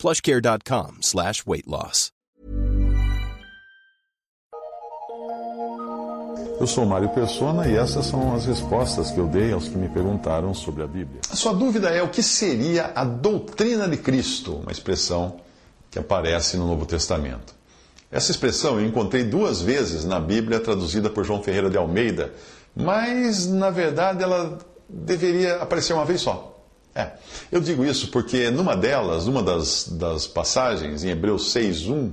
plushcare.com slash weight loss. Eu sou Mário Persona e essas são as respostas que eu dei aos que me perguntaram sobre a Bíblia. A sua dúvida é o que seria a doutrina de Cristo, uma expressão que aparece no Novo Testamento. Essa expressão eu encontrei duas vezes na Bíblia traduzida por João Ferreira de Almeida, mas na verdade ela deveria aparecer uma vez só. É, eu digo isso porque numa delas, numa das, das passagens, em Hebreus 6.1,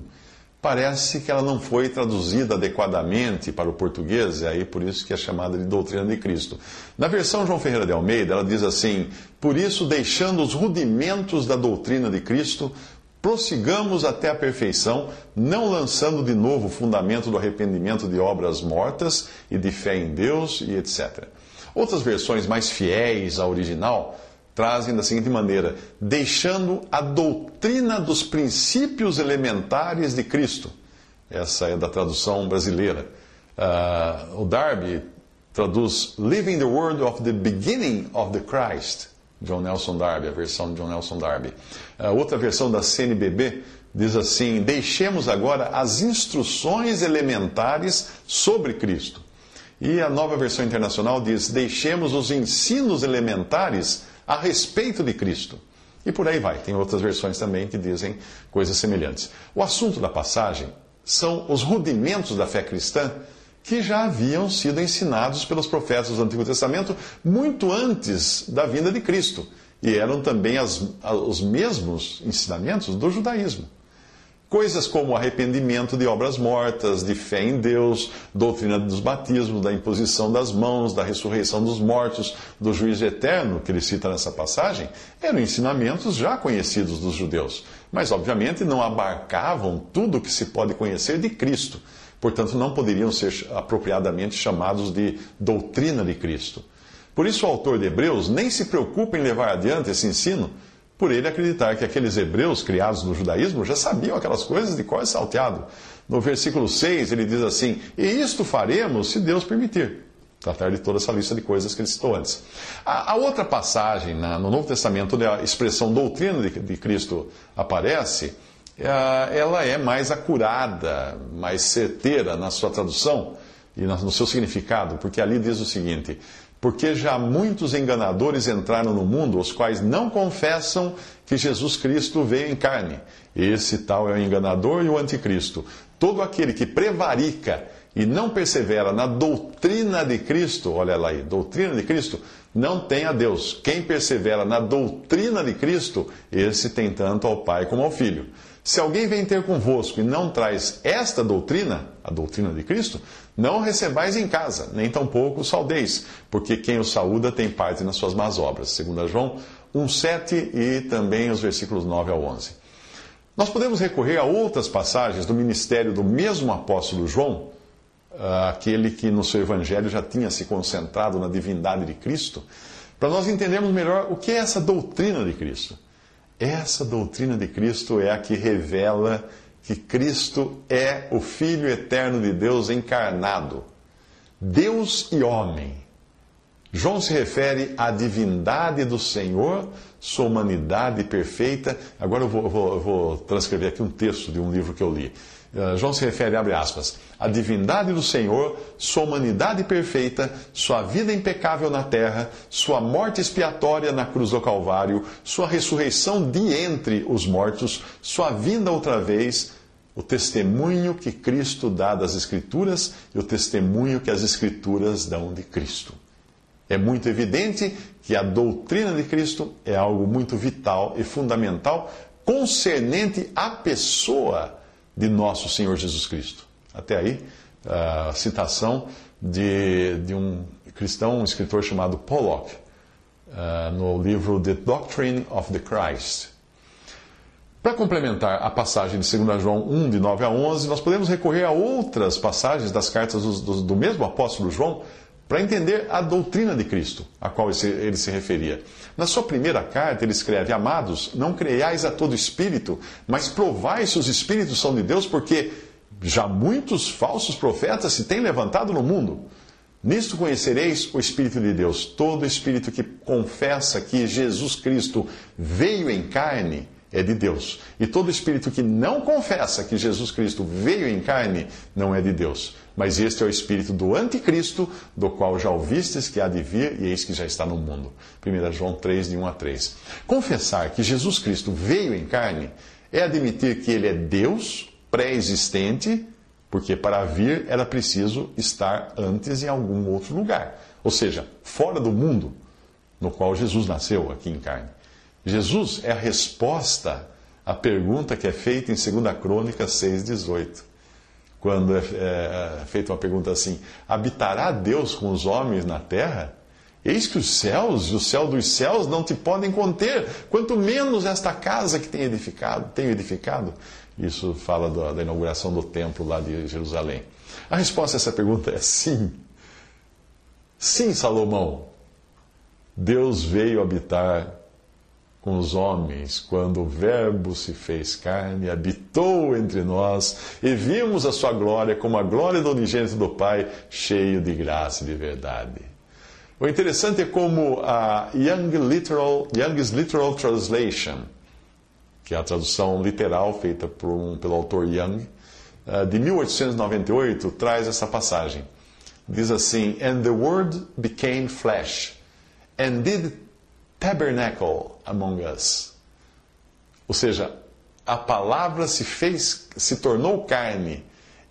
parece que ela não foi traduzida adequadamente para o português, e aí por isso que é chamada de doutrina de Cristo. Na versão João Ferreira de Almeida, ela diz assim: Por isso, deixando os rudimentos da doutrina de Cristo, prossigamos até a perfeição, não lançando de novo o fundamento do arrependimento de obras mortas e de fé em Deus e etc. Outras versões mais fiéis à original trazem da seguinte maneira: deixando a doutrina dos princípios elementares de Cristo. Essa é da tradução brasileira. Uh, o Darby traduz Living the Word of the Beginning of the Christ. John Nelson Darby, a versão de John Nelson Darby. Uh, outra versão da CNBB diz assim: Deixemos agora as instruções elementares sobre Cristo. E a nova versão internacional diz: Deixemos os ensinos elementares a respeito de Cristo. E por aí vai. Tem outras versões também que dizem coisas semelhantes. O assunto da passagem são os rudimentos da fé cristã que já haviam sido ensinados pelos profetas do Antigo Testamento muito antes da vinda de Cristo. E eram também as, os mesmos ensinamentos do judaísmo. Coisas como arrependimento de obras mortas, de fé em Deus, doutrina dos batismos, da imposição das mãos, da ressurreição dos mortos, do juízo eterno, que ele cita nessa passagem, eram ensinamentos já conhecidos dos judeus, mas obviamente não abarcavam tudo o que se pode conhecer de Cristo. Portanto, não poderiam ser apropriadamente chamados de doutrina de Cristo. Por isso, o autor de Hebreus nem se preocupa em levar adiante esse ensino por ele acreditar que aqueles hebreus criados no judaísmo já sabiam aquelas coisas de cor salteado. No versículo 6 ele diz assim: E isto faremos se Deus permitir. Tratar de toda essa lista de coisas que ele citou antes. A, a outra passagem na, no Novo Testamento, onde a expressão doutrina de, de Cristo aparece, é, ela é mais acurada, mais certeira na sua tradução e no seu significado, porque ali diz o seguinte: porque já muitos enganadores entraram no mundo, os quais não confessam que Jesus Cristo veio em carne. Esse tal é o enganador e o anticristo. Todo aquele que prevarica e não persevera na doutrina de Cristo, olha lá aí, doutrina de Cristo, não tem a Deus. Quem persevera na doutrina de Cristo, esse tem tanto ao Pai como ao Filho. Se alguém vem ter convosco e não traz esta doutrina, a doutrina de Cristo, não recebais em casa, nem tampouco saudeis, porque quem o saúda tem parte nas suas más obras. 2 João 1,7 e também os versículos 9 ao 11. Nós podemos recorrer a outras passagens do ministério do mesmo apóstolo João, ah, aquele que no seu evangelho já tinha se concentrado na divindade de Cristo, para nós entendermos melhor o que é essa doutrina de Cristo. Essa doutrina de Cristo é a que revela que Cristo é o Filho eterno de Deus encarnado, Deus e homem. João se refere à divindade do Senhor, sua humanidade perfeita. Agora eu vou, vou, vou transcrever aqui um texto de um livro que eu li. Uh, João se refere, abre aspas, à divindade do Senhor, sua humanidade perfeita, sua vida impecável na terra, sua morte expiatória na cruz do Calvário, sua ressurreição de entre os mortos, sua vinda outra vez, o testemunho que Cristo dá das Escrituras e o testemunho que as Escrituras dão de Cristo. É muito evidente que a doutrina de Cristo é algo muito vital e fundamental concernente à pessoa de nosso Senhor Jesus Cristo. Até aí, a citação de, de um cristão, um escritor chamado Pollock, uh, no livro The Doctrine of the Christ. Para complementar a passagem de 2 João 1, de 9 a 11, nós podemos recorrer a outras passagens das cartas do, do, do mesmo apóstolo João para entender a doutrina de Cristo, a qual ele se referia. Na sua primeira carta, ele escreve: Amados, não creiais a todo espírito, mas provai se os espíritos são de Deus, porque já muitos falsos profetas se têm levantado no mundo. Nisto conhecereis o Espírito de Deus. Todo espírito que confessa que Jesus Cristo veio em carne é de Deus. E todo espírito que não confessa que Jesus Cristo veio em carne não é de Deus. Mas este é o espírito do anticristo, do qual já ouvistes que há de vir, e eis que já está no mundo. 1 João 3, de 1 a 3. Confessar que Jesus Cristo veio em carne é admitir que ele é Deus pré-existente, porque para vir era preciso estar antes em algum outro lugar. Ou seja, fora do mundo no qual Jesus nasceu aqui em carne. Jesus é a resposta à pergunta que é feita em 2 Crônica 6,18. Quando é, é, é feita uma pergunta assim: Habitará Deus com os homens na terra? Eis que os céus e o céu dos céus não te podem conter, quanto menos esta casa que tem edificado, tenho edificado. Isso fala da inauguração do templo lá de Jerusalém. A resposta a essa pergunta é sim. Sim, Salomão. Deus veio habitar com os homens, quando o Verbo se fez carne, habitou entre nós e vimos a sua glória como a glória do unigênito do Pai, cheio de graça e de verdade. O interessante é como a Young Literal, Young's Literal Translation, que é a tradução literal feita um, pelo autor Young, eh, de 1898, traz essa passagem. Diz assim: And the Word became flesh, and did tabernacle among us. Ou seja, a palavra se fez, se tornou carne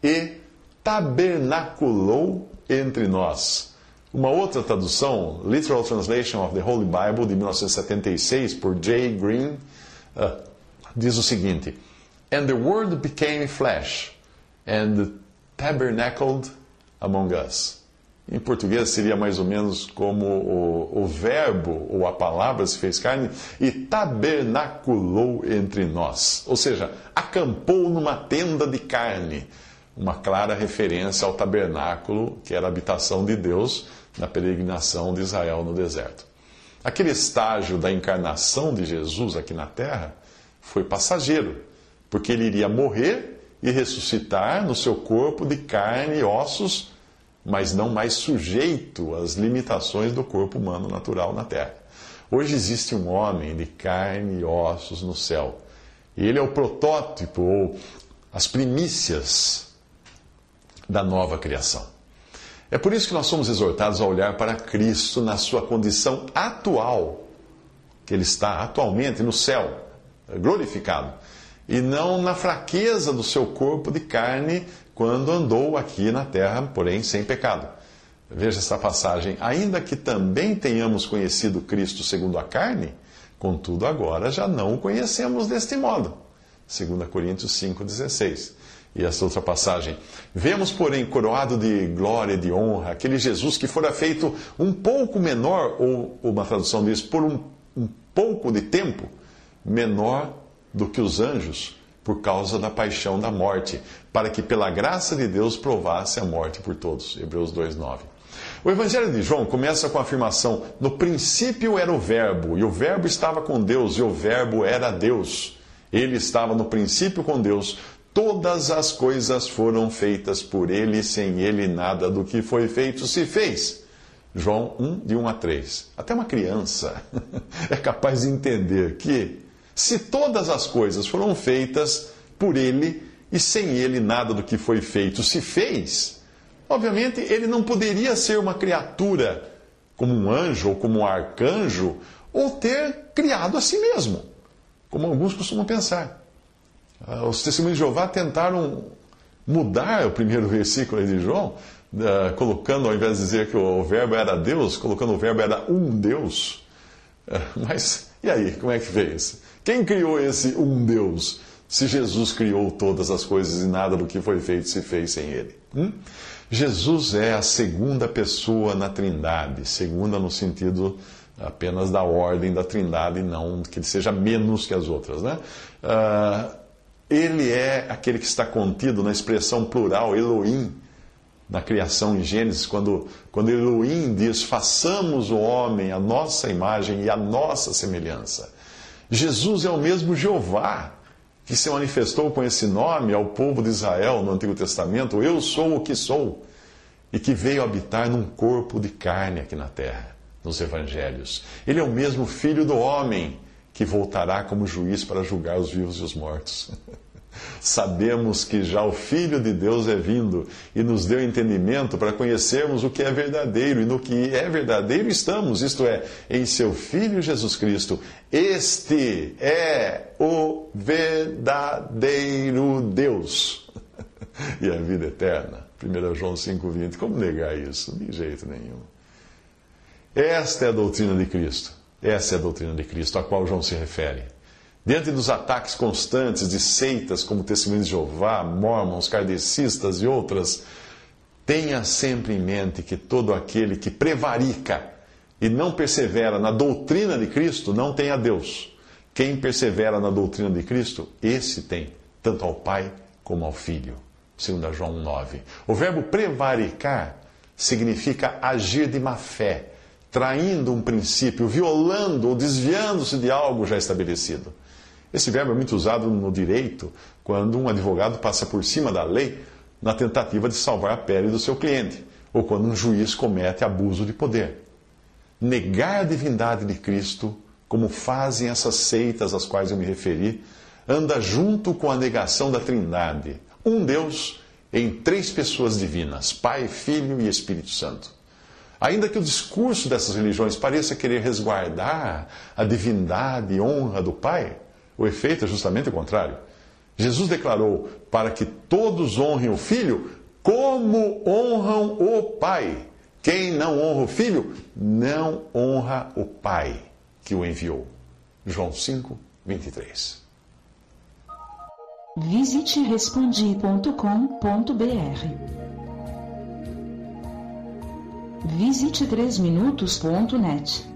e tabernaculou entre nós. Uma outra tradução, Literal Translation of the Holy Bible, de 1976, por J. Green, uh, diz o seguinte: And the Word became flesh and tabernacled among us. Em português seria mais ou menos como o, o verbo ou a palavra se fez carne e tabernaculou entre nós. Ou seja, acampou numa tenda de carne. Uma clara referência ao tabernáculo, que era a habitação de Deus na peregrinação de Israel no deserto. Aquele estágio da encarnação de Jesus aqui na terra foi passageiro, porque ele iria morrer e ressuscitar no seu corpo de carne e ossos mas não mais sujeito às limitações do corpo humano natural na Terra. Hoje existe um homem de carne e ossos no céu. E ele é o protótipo ou as primícias da nova criação. É por isso que nós somos exortados a olhar para Cristo na sua condição atual, que ele está atualmente no céu, glorificado, e não na fraqueza do seu corpo de carne quando andou aqui na terra, porém sem pecado. Veja essa passagem. Ainda que também tenhamos conhecido Cristo segundo a carne, contudo agora já não o conhecemos deste modo. 2 Coríntios 5,16. E essa outra passagem. Vemos, porém, coroado de glória e de honra, aquele Jesus que fora feito um pouco menor, ou uma tradução diz, por um, um pouco de tempo, menor do que os anjos por causa da paixão da morte, para que pela graça de Deus provasse a morte por todos. Hebreus 2:9. O Evangelho de João começa com a afirmação: No princípio era o Verbo, e o Verbo estava com Deus, e o Verbo era Deus. Ele estava no princípio com Deus. Todas as coisas foram feitas por ele, sem ele nada do que foi feito se fez. João 1, de 1 a 3. Até uma criança é capaz de entender que se todas as coisas foram feitas por ele e sem ele nada do que foi feito se fez, obviamente ele não poderia ser uma criatura como um anjo ou como um arcanjo ou ter criado a si mesmo, como alguns costumam pensar. Ah, os testemunhos de Jeová tentaram mudar o primeiro versículo de João, ah, colocando, ao invés de dizer que o verbo era Deus, colocando o verbo era um Deus. Ah, mas e aí, como é que fez? Quem criou esse um Deus? Se Jesus criou todas as coisas e nada do que foi feito se fez sem ele. Hum? Jesus é a segunda pessoa na Trindade, segunda no sentido apenas da ordem da Trindade, não que ele seja menos que as outras. Né? Uh, ele é aquele que está contido na expressão plural Elohim, na criação em Gênesis, quando, quando Elohim diz: façamos o homem a nossa imagem e a nossa semelhança. Jesus é o mesmo Jeová que se manifestou com esse nome ao povo de Israel no Antigo Testamento: Eu sou o que sou, e que veio habitar num corpo de carne aqui na terra, nos evangelhos. Ele é o mesmo Filho do homem que voltará como juiz para julgar os vivos e os mortos. Sabemos que já o Filho de Deus é vindo e nos deu entendimento para conhecermos o que é verdadeiro, e no que é verdadeiro estamos, isto é, em seu Filho Jesus Cristo. Este é o verdadeiro Deus e a vida eterna. 1 João 5,20. Como negar isso? De jeito nenhum. Esta é a doutrina de Cristo. Essa é a doutrina de Cristo a qual João se refere. Diante dos ataques constantes de seitas como Testemunhos de Jeová, Mormons, Kardecistas e outras, tenha sempre em mente que todo aquele que prevarica e não persevera na doutrina de Cristo não tem a Deus. Quem persevera na doutrina de Cristo, esse tem, tanto ao Pai como ao Filho. 2 João 9. O verbo prevaricar significa agir de má fé, traindo um princípio, violando ou desviando-se de algo já estabelecido. Esse verbo é muito usado no direito quando um advogado passa por cima da lei na tentativa de salvar a pele do seu cliente, ou quando um juiz comete abuso de poder. Negar a divindade de Cristo, como fazem essas seitas às quais eu me referi, anda junto com a negação da Trindade, um Deus em três pessoas divinas, Pai, Filho e Espírito Santo. Ainda que o discurso dessas religiões pareça querer resguardar a divindade e honra do Pai, o efeito é justamente o contrário. Jesus declarou para que todos honrem o filho como honram o pai. Quem não honra o filho, não honra o pai que o enviou. João 5, 23. Visite respondi.com.br. Visite 3minutos.net.